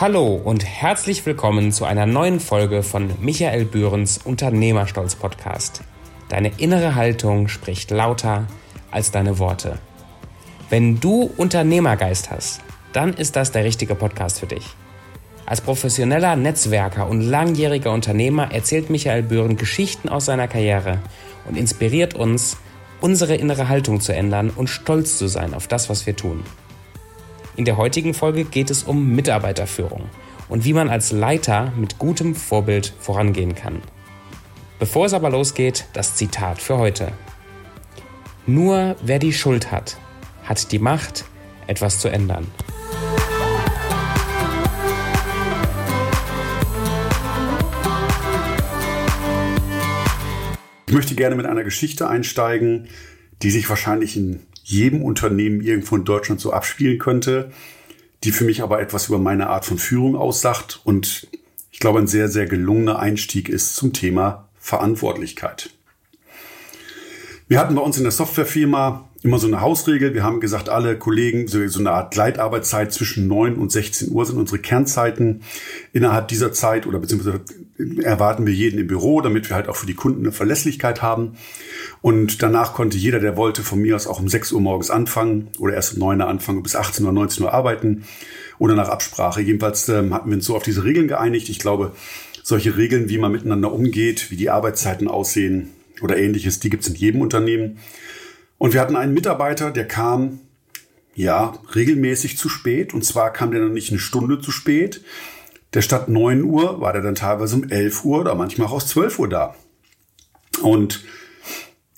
Hallo und herzlich willkommen zu einer neuen Folge von Michael Bührens Unternehmerstolz Podcast. Deine innere Haltung spricht lauter als deine Worte. Wenn du Unternehmergeist hast, dann ist das der richtige Podcast für dich. Als professioneller Netzwerker und langjähriger Unternehmer erzählt Michael Bühren Geschichten aus seiner Karriere und inspiriert uns, unsere innere Haltung zu ändern und stolz zu sein auf das, was wir tun. In der heutigen Folge geht es um Mitarbeiterführung und wie man als Leiter mit gutem Vorbild vorangehen kann. Bevor es aber losgeht, das Zitat für heute. Nur wer die Schuld hat, hat die Macht, etwas zu ändern. Ich möchte gerne mit einer Geschichte einsteigen, die sich wahrscheinlich in jedem Unternehmen irgendwo in Deutschland so abspielen könnte, die für mich aber etwas über meine Art von Führung aussagt und ich glaube ein sehr, sehr gelungener Einstieg ist zum Thema Verantwortlichkeit. Wir hatten bei uns in der Softwarefirma immer so eine Hausregel. Wir haben gesagt, alle Kollegen, so, eine Art Gleitarbeitszeit zwischen 9 und 16 Uhr sind unsere Kernzeiten. Innerhalb dieser Zeit oder beziehungsweise erwarten wir jeden im Büro, damit wir halt auch für die Kunden eine Verlässlichkeit haben. Und danach konnte jeder, der wollte, von mir aus auch um 6 Uhr morgens anfangen oder erst um 9 Uhr anfangen bis 18 oder 19 Uhr arbeiten oder nach Absprache. Jedenfalls ähm, hatten wir uns so auf diese Regeln geeinigt. Ich glaube, solche Regeln, wie man miteinander umgeht, wie die Arbeitszeiten aussehen, oder ähnliches, die gibt es in jedem Unternehmen. Und wir hatten einen Mitarbeiter, der kam ja regelmäßig zu spät. Und zwar kam der dann nicht eine Stunde zu spät. Der statt 9 Uhr war der dann teilweise um 11 Uhr oder manchmal auch aus 12 Uhr da. Und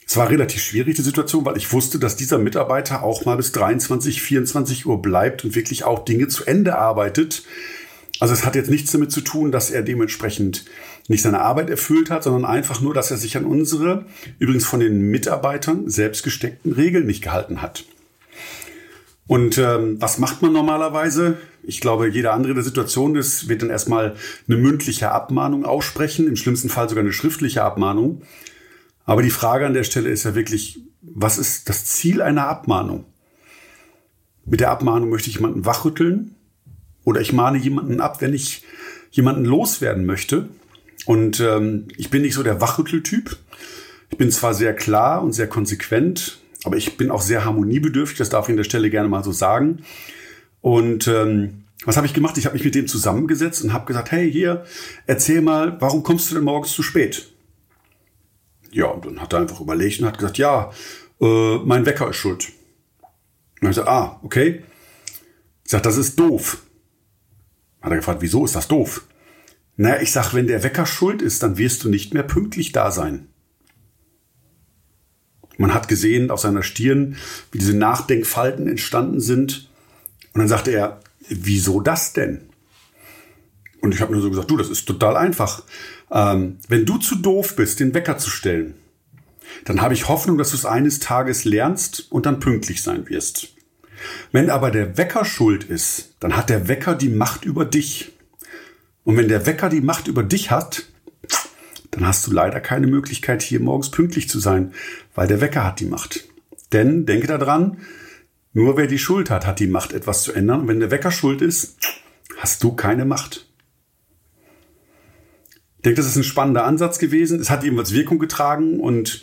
es war relativ schwierig, die Situation, weil ich wusste, dass dieser Mitarbeiter auch mal bis 23, 24 Uhr bleibt und wirklich auch Dinge zu Ende arbeitet. Also es hat jetzt nichts damit zu tun, dass er dementsprechend nicht seine Arbeit erfüllt hat, sondern einfach nur, dass er sich an unsere, übrigens von den Mitarbeitern selbst gesteckten Regeln nicht gehalten hat. Und ähm, was macht man normalerweise? Ich glaube, jeder andere der Situation ist, wird dann erstmal eine mündliche Abmahnung aussprechen, im schlimmsten Fall sogar eine schriftliche Abmahnung. Aber die Frage an der Stelle ist ja wirklich, was ist das Ziel einer Abmahnung? Mit der Abmahnung möchte ich jemanden wachrütteln oder ich mahne jemanden ab, wenn ich jemanden loswerden möchte. Und ähm, ich bin nicht so der Wachrütteltyp. Ich bin zwar sehr klar und sehr konsequent, aber ich bin auch sehr harmoniebedürftig, das darf ich an der Stelle gerne mal so sagen. Und ähm, was habe ich gemacht? Ich habe mich mit dem zusammengesetzt und habe gesagt, hey, hier, erzähl mal, warum kommst du denn morgens zu spät? Ja, und dann hat er einfach überlegt und hat gesagt, ja, äh, mein Wecker ist schuld. Und dann habe ich gesagt, ah, okay. Ich sage, das ist doof. Hat er gefragt, wieso ist das doof? Naja, ich sag, wenn der Wecker schuld ist, dann wirst du nicht mehr pünktlich da sein. Man hat gesehen auf seiner Stirn, wie diese Nachdenkfalten entstanden sind. Und dann sagte er, wieso das denn? Und ich habe nur so gesagt, du, das ist total einfach. Ähm, wenn du zu doof bist, den Wecker zu stellen, dann habe ich Hoffnung, dass du es eines Tages lernst und dann pünktlich sein wirst. Wenn aber der Wecker schuld ist, dann hat der Wecker die Macht über dich. Und wenn der Wecker die Macht über dich hat, dann hast du leider keine Möglichkeit, hier morgens pünktlich zu sein, weil der Wecker hat die Macht. Denn, denke daran, nur wer die Schuld hat, hat die Macht, etwas zu ändern. Und wenn der Wecker schuld ist, hast du keine Macht. Ich denke, das ist ein spannender Ansatz gewesen. Es hat jedenfalls Wirkung getragen und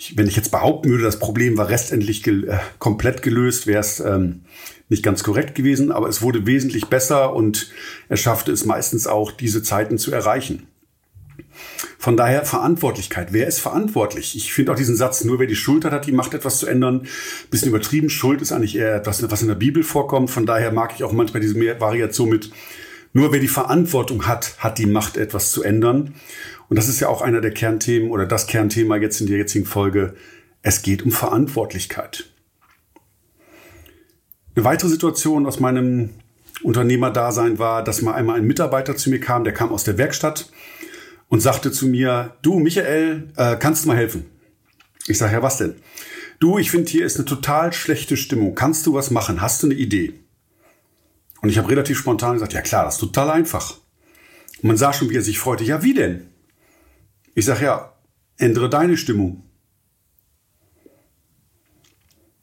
ich, wenn ich jetzt behaupten würde, das Problem war restendlich gel äh, komplett gelöst, wäre es ähm, nicht ganz korrekt gewesen, aber es wurde wesentlich besser und er schaffte es meistens auch, diese Zeiten zu erreichen. Von daher Verantwortlichkeit. Wer ist verantwortlich? Ich finde auch diesen Satz, nur wer die Schuld hat, hat die Macht, etwas zu ändern. Bisschen übertrieben. Schuld ist eigentlich eher etwas, was in der Bibel vorkommt. Von daher mag ich auch manchmal diese Variation mit, nur wer die Verantwortung hat, hat die Macht, etwas zu ändern. Und das ist ja auch einer der Kernthemen oder das Kernthema jetzt in der jetzigen Folge. Es geht um Verantwortlichkeit. Eine weitere Situation aus meinem Unternehmerdasein war, dass mal einmal ein Mitarbeiter zu mir kam, der kam aus der Werkstatt und sagte zu mir, du Michael, äh, kannst du mal helfen? Ich sage, ja, was denn? Du, ich finde, hier ist eine total schlechte Stimmung. Kannst du was machen? Hast du eine Idee? Und ich habe relativ spontan gesagt, ja klar, das ist total einfach. Und man sah schon, wie er sich freute. Ja, wie denn? Ich sage ja, ändere deine Stimmung.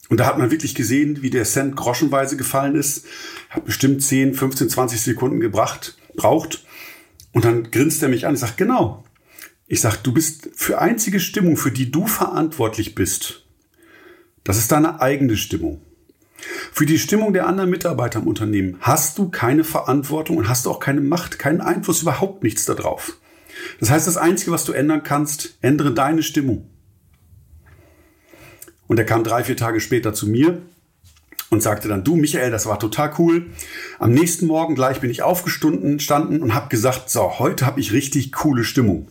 Und da hat man wirklich gesehen, wie der Cent groschenweise gefallen ist. Hat bestimmt 10, 15, 20 Sekunden gebracht, braucht. Und dann grinst er mich an und sagt, genau. Ich sag, du bist für einzige Stimmung, für die du verantwortlich bist. Das ist deine eigene Stimmung. Für die Stimmung der anderen Mitarbeiter im Unternehmen hast du keine Verantwortung und hast auch keine Macht, keinen Einfluss, überhaupt nichts darauf. Das heißt, das Einzige, was du ändern kannst, ändere deine Stimmung. Und er kam drei, vier Tage später zu mir und sagte dann, du Michael, das war total cool. Am nächsten Morgen gleich bin ich aufgestanden standen und habe gesagt, so, heute habe ich richtig coole Stimmung.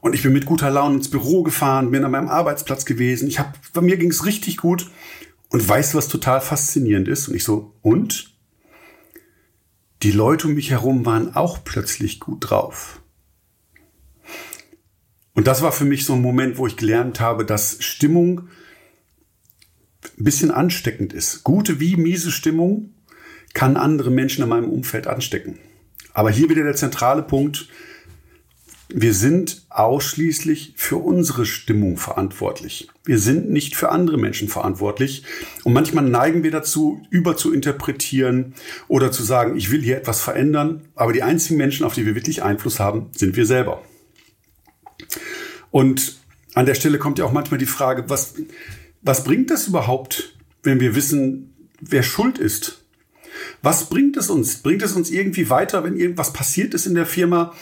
Und ich bin mit guter Laune ins Büro gefahren, bin an meinem Arbeitsplatz gewesen. Ich hab, bei mir ging es richtig gut. Und weißt du, was total faszinierend ist? Und ich so, und? Die Leute um mich herum waren auch plötzlich gut drauf. Und das war für mich so ein Moment, wo ich gelernt habe, dass Stimmung ein bisschen ansteckend ist. Gute wie miese Stimmung kann andere Menschen in meinem Umfeld anstecken. Aber hier wieder der zentrale Punkt. Wir sind ausschließlich für unsere Stimmung verantwortlich. Wir sind nicht für andere Menschen verantwortlich. Und manchmal neigen wir dazu, über zu interpretieren oder zu sagen, ich will hier etwas verändern. Aber die einzigen Menschen, auf die wir wirklich Einfluss haben, sind wir selber. Und an der Stelle kommt ja auch manchmal die Frage, was, was bringt das überhaupt, wenn wir wissen, wer schuld ist? Was bringt es uns? Bringt es uns irgendwie weiter, wenn irgendwas passiert ist in der Firma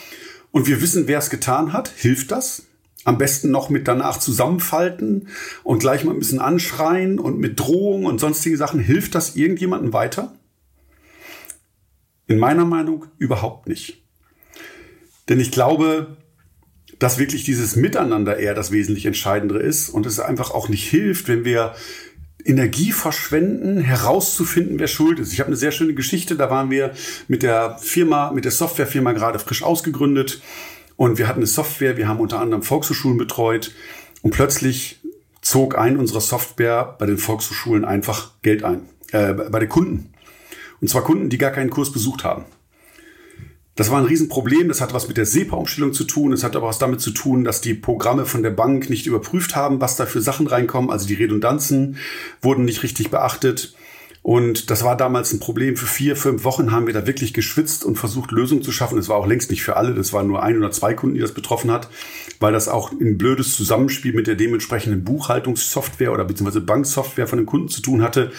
und wir wissen, wer es getan hat? Hilft das? Am besten noch mit danach zusammenfalten und gleich mal ein bisschen anschreien und mit Drohung und sonstige Sachen. Hilft das irgendjemandem weiter? In meiner Meinung überhaupt nicht. Denn ich glaube, dass wirklich dieses Miteinander eher das wesentlich Entscheidendere ist und es einfach auch nicht hilft, wenn wir Energie verschwenden, herauszufinden, wer schuld ist. Ich habe eine sehr schöne Geschichte, da waren wir mit der Firma, mit der Softwarefirma gerade frisch ausgegründet und wir hatten eine Software, wir haben unter anderem Volkshochschulen betreut und plötzlich zog ein unserer Software bei den Volkshochschulen einfach Geld ein, äh, bei den Kunden. Und zwar Kunden, die gar keinen Kurs besucht haben. Das war ein Riesenproblem. Das hatte was mit der SEPA-Umstellung zu tun. Es hat aber was damit zu tun, dass die Programme von der Bank nicht überprüft haben, was da für Sachen reinkommen. Also die Redundanzen wurden nicht richtig beachtet. Und das war damals ein Problem. Für vier, fünf Wochen haben wir da wirklich geschwitzt und versucht, Lösungen zu schaffen. Das war auch längst nicht für alle. Das waren nur ein oder zwei Kunden, die das betroffen hat, weil das auch ein blödes Zusammenspiel mit der dementsprechenden Buchhaltungssoftware oder beziehungsweise Banksoftware von den Kunden zu tun hatte.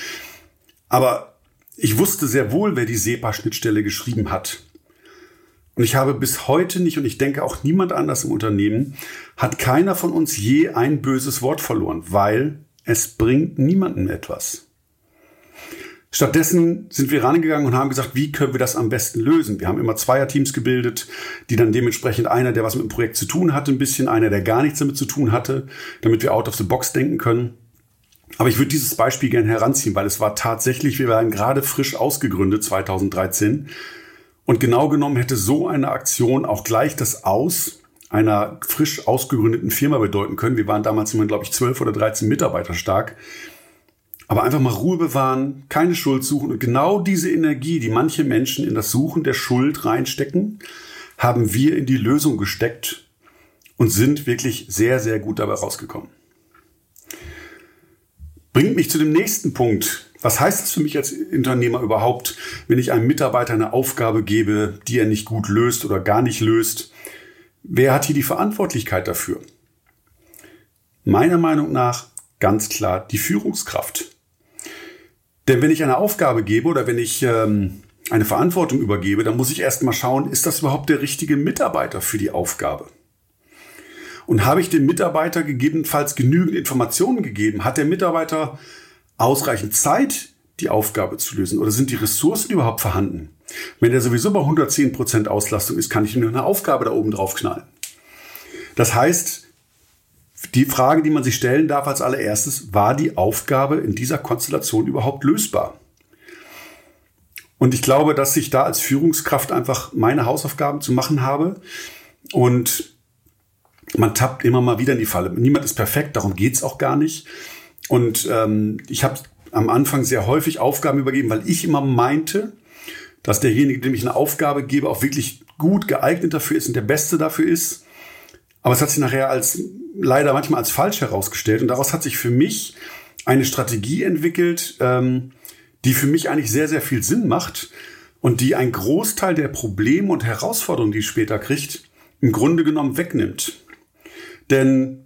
Aber ich wusste sehr wohl, wer die SEPA-Schnittstelle geschrieben hat. Und ich habe bis heute nicht, und ich denke auch niemand anders im Unternehmen, hat keiner von uns je ein böses Wort verloren, weil es bringt niemandem etwas. Stattdessen sind wir rangegangen und haben gesagt, wie können wir das am besten lösen? Wir haben immer Zweierteams gebildet, die dann dementsprechend einer, der was mit dem Projekt zu tun hatte, ein bisschen, einer, der gar nichts damit zu tun hatte, damit wir out of the box denken können. Aber ich würde dieses Beispiel gerne heranziehen, weil es war tatsächlich, wir waren gerade frisch ausgegründet 2013 und genau genommen hätte so eine Aktion auch gleich das Aus einer frisch ausgegründeten Firma bedeuten können. Wir waren damals immer, glaube ich, 12 oder 13 Mitarbeiter stark. Aber einfach mal Ruhe bewahren, keine Schuld suchen und genau diese Energie, die manche Menschen in das Suchen der Schuld reinstecken, haben wir in die Lösung gesteckt und sind wirklich sehr, sehr gut dabei rausgekommen. Bringt mich zu dem nächsten Punkt, was heißt das für mich als Unternehmer überhaupt, wenn ich einem Mitarbeiter eine Aufgabe gebe, die er nicht gut löst oder gar nicht löst? Wer hat hier die Verantwortlichkeit dafür? Meiner Meinung nach ganz klar die Führungskraft. Denn wenn ich eine Aufgabe gebe oder wenn ich ähm, eine Verantwortung übergebe, dann muss ich erstmal schauen, ist das überhaupt der richtige Mitarbeiter für die Aufgabe? Und habe ich dem Mitarbeiter gegebenenfalls genügend Informationen gegeben? Hat der Mitarbeiter ausreichend Zeit, die Aufgabe zu lösen? Oder sind die Ressourcen überhaupt vorhanden? Wenn der sowieso bei 110 Prozent Auslastung ist, kann ich nur eine Aufgabe da oben drauf knallen. Das heißt, die Frage, die man sich stellen darf als allererstes, war die Aufgabe in dieser Konstellation überhaupt lösbar? Und ich glaube, dass ich da als Führungskraft einfach meine Hausaufgaben zu machen habe. Und man tappt immer mal wieder in die Falle. Niemand ist perfekt, darum geht's auch gar nicht. Und ähm, ich habe am Anfang sehr häufig Aufgaben übergeben, weil ich immer meinte, dass derjenige, dem ich eine Aufgabe gebe, auch wirklich gut geeignet dafür ist und der Beste dafür ist. Aber es hat sich nachher als leider manchmal als falsch herausgestellt. Und daraus hat sich für mich eine Strategie entwickelt, ähm, die für mich eigentlich sehr, sehr viel Sinn macht und die einen Großteil der Probleme und Herausforderungen, die es später kriegt, im Grunde genommen wegnimmt. Denn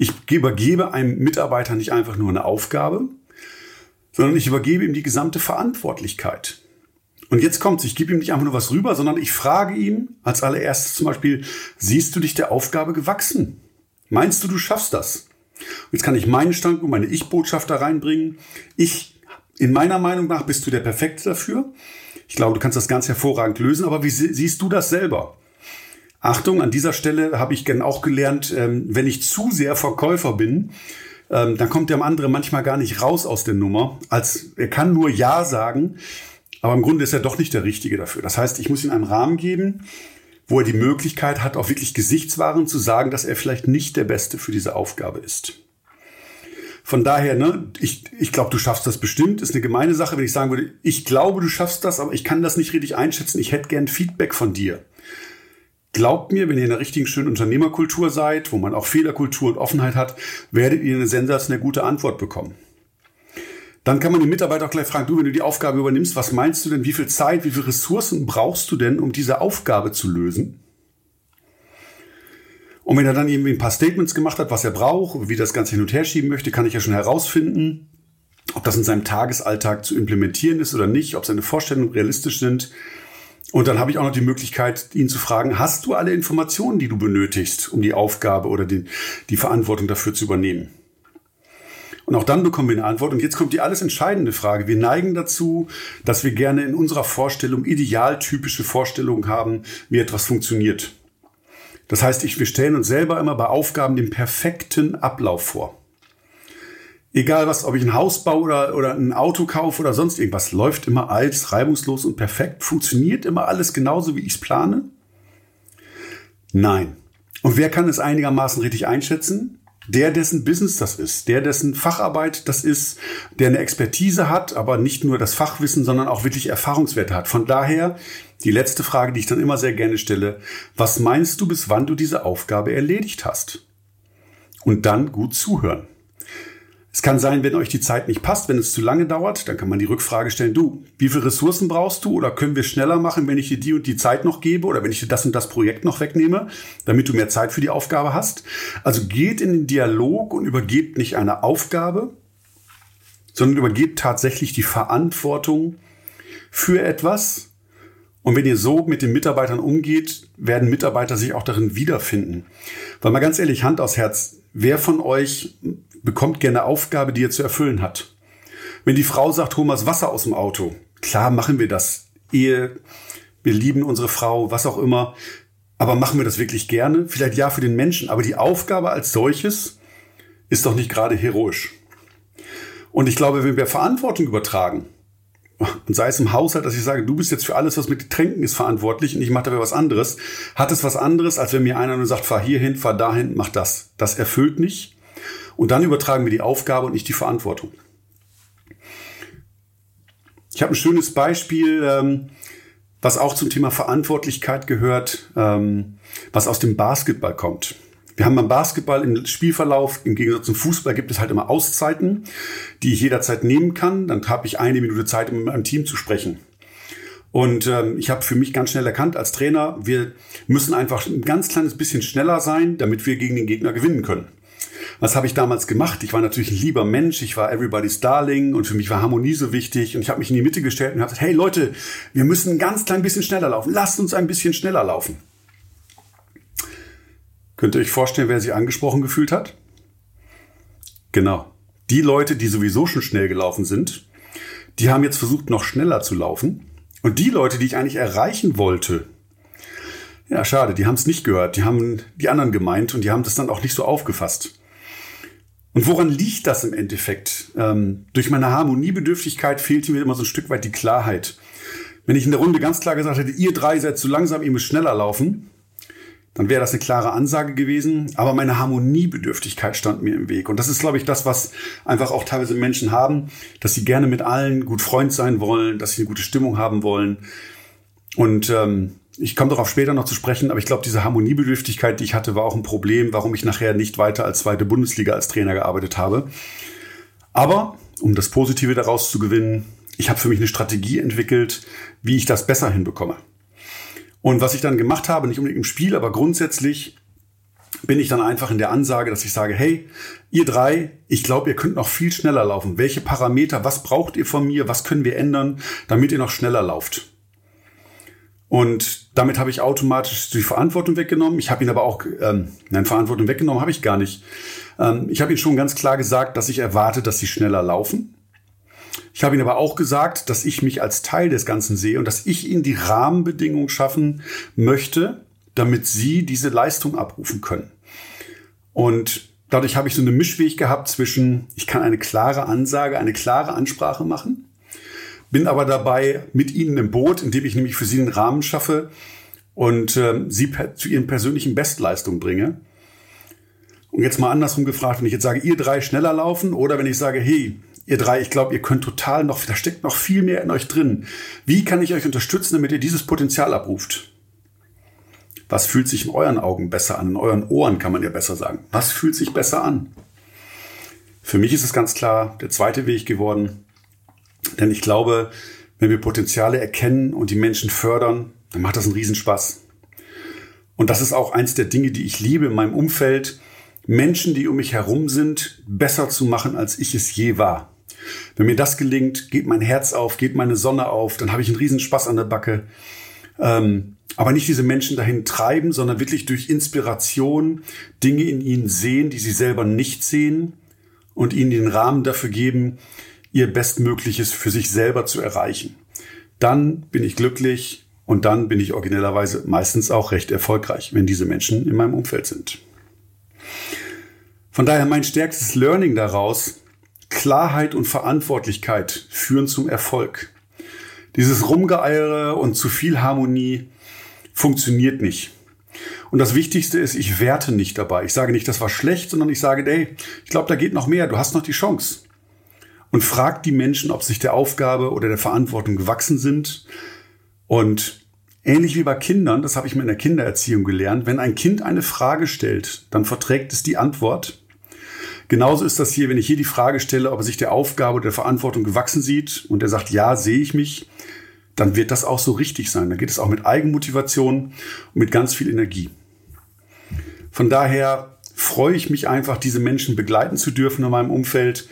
ich übergebe einem Mitarbeiter nicht einfach nur eine Aufgabe, sondern ich übergebe ihm die gesamte Verantwortlichkeit. Und jetzt kommt's, ich gebe ihm nicht einfach nur was rüber, sondern ich frage ihn als allererstes zum Beispiel, siehst du dich der Aufgabe gewachsen? Meinst du, du schaffst das? Jetzt kann ich meinen Standpunkt, meine Ich-Botschaft da reinbringen. Ich, in meiner Meinung nach, bist du der Perfekte dafür. Ich glaube, du kannst das ganz hervorragend lösen, aber wie siehst du das selber? Achtung, an dieser Stelle habe ich gern auch gelernt, ähm, wenn ich zu sehr Verkäufer bin, ähm, dann kommt der andere manchmal gar nicht raus aus der Nummer, als er kann nur Ja sagen, aber im Grunde ist er doch nicht der Richtige dafür. Das heißt, ich muss ihm einen Rahmen geben, wo er die Möglichkeit hat, auch wirklich gesichtswahrend zu sagen, dass er vielleicht nicht der Beste für diese Aufgabe ist. Von daher, ne, ich, ich glaube, du schaffst das bestimmt. Ist eine gemeine Sache, wenn ich sagen würde, ich glaube, du schaffst das, aber ich kann das nicht richtig einschätzen. Ich hätte gern Feedback von dir. Glaubt mir, wenn ihr in einer richtigen schönen Unternehmerkultur seid, wo man auch Fehlerkultur und Offenheit hat, werdet ihr eine sensationell gute Antwort bekommen. Dann kann man den Mitarbeiter auch gleich fragen, du, wenn du die Aufgabe übernimmst, was meinst du denn, wie viel Zeit, wie viele Ressourcen brauchst du denn, um diese Aufgabe zu lösen? Und wenn er dann irgendwie ein paar Statements gemacht hat, was er braucht, wie das Ganze hin und her schieben möchte, kann ich ja schon herausfinden, ob das in seinem Tagesalltag zu implementieren ist oder nicht, ob seine Vorstellungen realistisch sind. Und dann habe ich auch noch die Möglichkeit, ihn zu fragen, hast du alle Informationen, die du benötigst, um die Aufgabe oder die, die Verantwortung dafür zu übernehmen? Und auch dann bekommen wir eine Antwort. Und jetzt kommt die alles entscheidende Frage. Wir neigen dazu, dass wir gerne in unserer Vorstellung idealtypische Vorstellungen haben, wie etwas funktioniert. Das heißt, ich, wir stellen uns selber immer bei Aufgaben den perfekten Ablauf vor. Egal was, ob ich ein Haus baue oder, oder ein Auto kaufe oder sonst irgendwas, läuft immer alles reibungslos und perfekt. Funktioniert immer alles genauso, wie ich es plane? Nein. Und wer kann es einigermaßen richtig einschätzen? der, dessen Business das ist, der, dessen Facharbeit das ist, der eine Expertise hat, aber nicht nur das Fachwissen, sondern auch wirklich Erfahrungswerte hat. Von daher die letzte Frage, die ich dann immer sehr gerne stelle, was meinst du, bis wann du diese Aufgabe erledigt hast? Und dann gut zuhören. Es kann sein, wenn euch die Zeit nicht passt, wenn es zu lange dauert, dann kann man die Rückfrage stellen, du, wie viele Ressourcen brauchst du oder können wir schneller machen, wenn ich dir die und die Zeit noch gebe oder wenn ich dir das und das Projekt noch wegnehme, damit du mehr Zeit für die Aufgabe hast. Also geht in den Dialog und übergebt nicht eine Aufgabe, sondern übergebt tatsächlich die Verantwortung für etwas. Und wenn ihr so mit den Mitarbeitern umgeht, werden Mitarbeiter sich auch darin wiederfinden. Weil mal ganz ehrlich, Hand aus Herz, wer von euch bekommt gerne Aufgabe, die er zu erfüllen hat. Wenn die Frau sagt, hol mal das Wasser aus dem Auto, klar machen wir das. Ehe, wir lieben unsere Frau, was auch immer. Aber machen wir das wirklich gerne? Vielleicht ja für den Menschen, aber die Aufgabe als solches ist doch nicht gerade heroisch. Und ich glaube, wenn wir Verantwortung übertragen, und sei es im Haushalt, dass ich sage, du bist jetzt für alles, was mit Getränken ist, verantwortlich und ich mache dafür was anderes, hat es was anderes, als wenn mir einer nur sagt, fahr hierhin, fahr dahin, mach das. Das erfüllt nicht. Und dann übertragen wir die Aufgabe und nicht die Verantwortung. Ich habe ein schönes Beispiel, ähm, was auch zum Thema Verantwortlichkeit gehört, ähm, was aus dem Basketball kommt. Wir haben beim Basketball im Spielverlauf, im Gegensatz zum Fußball, gibt es halt immer Auszeiten, die ich jederzeit nehmen kann. Dann habe ich eine Minute Zeit, um mit meinem Team zu sprechen. Und ähm, ich habe für mich ganz schnell erkannt als Trainer, wir müssen einfach ein ganz kleines bisschen schneller sein, damit wir gegen den Gegner gewinnen können. Was habe ich damals gemacht? Ich war natürlich ein lieber Mensch, ich war everybody's darling und für mich war Harmonie so wichtig und ich habe mich in die Mitte gestellt und habe gesagt, hey Leute, wir müssen ein ganz klein bisschen schneller laufen. Lasst uns ein bisschen schneller laufen. Könnt ihr euch vorstellen, wer sich angesprochen gefühlt hat? Genau. Die Leute, die sowieso schon schnell gelaufen sind, die haben jetzt versucht, noch schneller zu laufen. Und die Leute, die ich eigentlich erreichen wollte, ja, schade, die haben es nicht gehört. Die haben die anderen gemeint und die haben das dann auch nicht so aufgefasst. Und woran liegt das im Endeffekt? Ähm, durch meine Harmoniebedürftigkeit fehlte mir immer so ein Stück weit die Klarheit. Wenn ich in der Runde ganz klar gesagt hätte, ihr drei seid zu langsam, ihr müsst schneller laufen, dann wäre das eine klare Ansage gewesen. Aber meine Harmoniebedürftigkeit stand mir im Weg. Und das ist, glaube ich, das, was einfach auch teilweise Menschen haben, dass sie gerne mit allen gut Freund sein wollen, dass sie eine gute Stimmung haben wollen. Und ähm, ich komme darauf später noch zu sprechen, aber ich glaube, diese Harmoniebedürftigkeit, die ich hatte, war auch ein Problem, warum ich nachher nicht weiter als zweite Bundesliga als Trainer gearbeitet habe. Aber um das Positive daraus zu gewinnen, ich habe für mich eine Strategie entwickelt, wie ich das besser hinbekomme. Und was ich dann gemacht habe, nicht unbedingt im Spiel, aber grundsätzlich bin ich dann einfach in der Ansage, dass ich sage, hey, ihr drei, ich glaube, ihr könnt noch viel schneller laufen. Welche Parameter, was braucht ihr von mir, was können wir ändern, damit ihr noch schneller lauft? Und damit habe ich automatisch die Verantwortung weggenommen. Ich habe ihn aber auch, ähm, nein, Verantwortung weggenommen habe ich gar nicht. Ähm, ich habe ihn schon ganz klar gesagt, dass ich erwarte, dass sie schneller laufen. Ich habe ihnen aber auch gesagt, dass ich mich als Teil des Ganzen sehe und dass ich ihnen die Rahmenbedingungen schaffen möchte, damit sie diese Leistung abrufen können. Und dadurch habe ich so eine Mischweg gehabt zwischen, ich kann eine klare Ansage, eine klare Ansprache machen, bin aber dabei mit ihnen im Boot, indem ich nämlich für sie einen Rahmen schaffe und äh, sie zu ihren persönlichen Bestleistungen bringe. Und jetzt mal andersrum gefragt, wenn ich jetzt sage, ihr drei schneller laufen oder wenn ich sage, hey, ihr drei, ich glaube, ihr könnt total noch, da steckt noch viel mehr in euch drin. Wie kann ich euch unterstützen, damit ihr dieses Potenzial abruft? Was fühlt sich in euren Augen besser an? In euren Ohren kann man ja besser sagen. Was fühlt sich besser an? Für mich ist es ganz klar der zweite Weg geworden. Denn ich glaube, wenn wir Potenziale erkennen und die Menschen fördern, dann macht das einen Riesenspaß. Und das ist auch eins der Dinge, die ich liebe in meinem Umfeld, Menschen, die um mich herum sind, besser zu machen, als ich es je war. Wenn mir das gelingt, geht mein Herz auf, geht meine Sonne auf, dann habe ich einen Riesenspaß an der Backe. Ähm, aber nicht diese Menschen dahin treiben, sondern wirklich durch Inspiration Dinge in ihnen sehen, die sie selber nicht sehen und ihnen den Rahmen dafür geben, ihr Bestmögliches für sich selber zu erreichen. Dann bin ich glücklich und dann bin ich originellerweise meistens auch recht erfolgreich, wenn diese Menschen in meinem Umfeld sind. Von daher mein stärkstes Learning daraus, Klarheit und Verantwortlichkeit führen zum Erfolg. Dieses Rumgeeiere und zu viel Harmonie funktioniert nicht. Und das Wichtigste ist, ich werte nicht dabei. Ich sage nicht, das war schlecht, sondern ich sage, hey, ich glaube, da geht noch mehr. Du hast noch die Chance und fragt die Menschen, ob sich der Aufgabe oder der Verantwortung gewachsen sind. Und ähnlich wie bei Kindern, das habe ich mir in der Kindererziehung gelernt, wenn ein Kind eine Frage stellt, dann verträgt es die Antwort. Genauso ist das hier, wenn ich hier die Frage stelle, ob er sich der Aufgabe oder der Verantwortung gewachsen sieht und er sagt, ja, sehe ich mich, dann wird das auch so richtig sein. Dann geht es auch mit Eigenmotivation und mit ganz viel Energie. Von daher freue ich mich einfach, diese Menschen begleiten zu dürfen in meinem Umfeld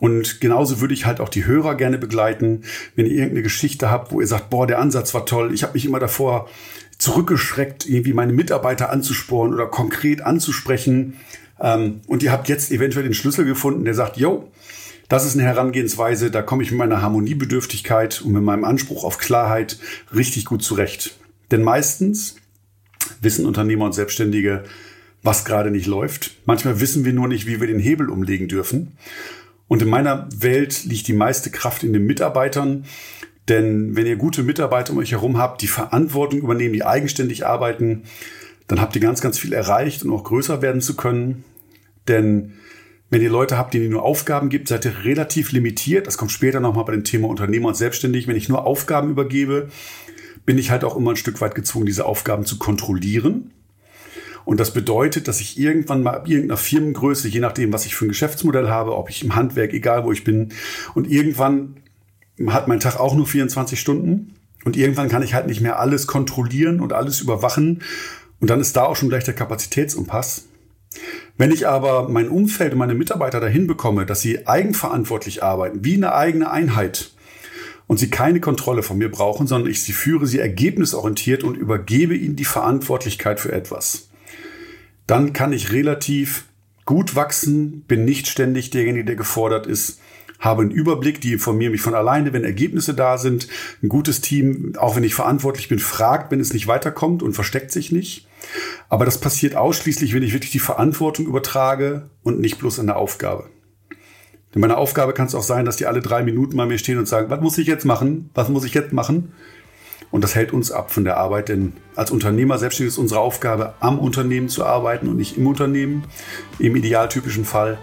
und genauso würde ich halt auch die Hörer gerne begleiten, wenn ihr irgendeine Geschichte habt, wo ihr sagt, boah, der Ansatz war toll. Ich habe mich immer davor zurückgeschreckt, irgendwie meine Mitarbeiter anzusporen oder konkret anzusprechen. Ähm, und ihr habt jetzt eventuell den Schlüssel gefunden, der sagt, yo, das ist eine Herangehensweise, da komme ich mit meiner Harmoniebedürftigkeit und mit meinem Anspruch auf Klarheit richtig gut zurecht. Denn meistens wissen Unternehmer und Selbstständige, was gerade nicht läuft. Manchmal wissen wir nur nicht, wie wir den Hebel umlegen dürfen. Und in meiner Welt liegt die meiste Kraft in den Mitarbeitern. Denn wenn ihr gute Mitarbeiter um euch herum habt, die Verantwortung übernehmen, die eigenständig arbeiten, dann habt ihr ganz, ganz viel erreicht, um auch größer werden zu können. Denn wenn ihr Leute habt, denen ihr nur Aufgaben gibt, seid ihr relativ limitiert. Das kommt später nochmal bei dem Thema Unternehmer und Selbstständig. Wenn ich nur Aufgaben übergebe, bin ich halt auch immer ein Stück weit gezwungen, diese Aufgaben zu kontrollieren. Und das bedeutet, dass ich irgendwann mal ab irgendeiner Firmengröße, je nachdem, was ich für ein Geschäftsmodell habe, ob ich im Handwerk, egal wo ich bin, und irgendwann hat mein Tag auch nur 24 Stunden. Und irgendwann kann ich halt nicht mehr alles kontrollieren und alles überwachen. Und dann ist da auch schon gleich der Kapazitätsumpass. Wenn ich aber mein Umfeld und meine Mitarbeiter dahin bekomme, dass sie eigenverantwortlich arbeiten, wie eine eigene Einheit, und sie keine Kontrolle von mir brauchen, sondern ich sie führe sie ergebnisorientiert und übergebe ihnen die Verantwortlichkeit für etwas dann kann ich relativ gut wachsen, bin nicht ständig derjenige, der gefordert ist, habe einen Überblick, die informieren mich von alleine, wenn Ergebnisse da sind. Ein gutes Team, auch wenn ich verantwortlich bin, fragt, wenn es nicht weiterkommt und versteckt sich nicht. Aber das passiert ausschließlich, wenn ich wirklich die Verantwortung übertrage und nicht bloß eine Aufgabe. Denn meine Aufgabe kann es auch sein, dass die alle drei Minuten bei mir stehen und sagen, was muss ich jetzt machen? Was muss ich jetzt machen? Und das hält uns ab von der Arbeit, denn als Unternehmer selbstständig ist unsere Aufgabe, am Unternehmen zu arbeiten und nicht im Unternehmen, im idealtypischen Fall.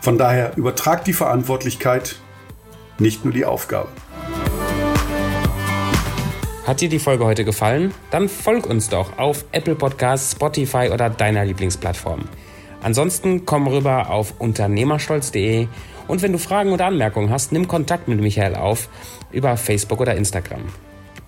Von daher übertragt die Verantwortlichkeit, nicht nur die Aufgabe. Hat dir die Folge heute gefallen? Dann folg uns doch auf Apple Podcasts, Spotify oder deiner Lieblingsplattform. Ansonsten komm rüber auf unternehmerstolz.de Und wenn du Fragen oder Anmerkungen hast, nimm Kontakt mit Michael auf über Facebook oder Instagram.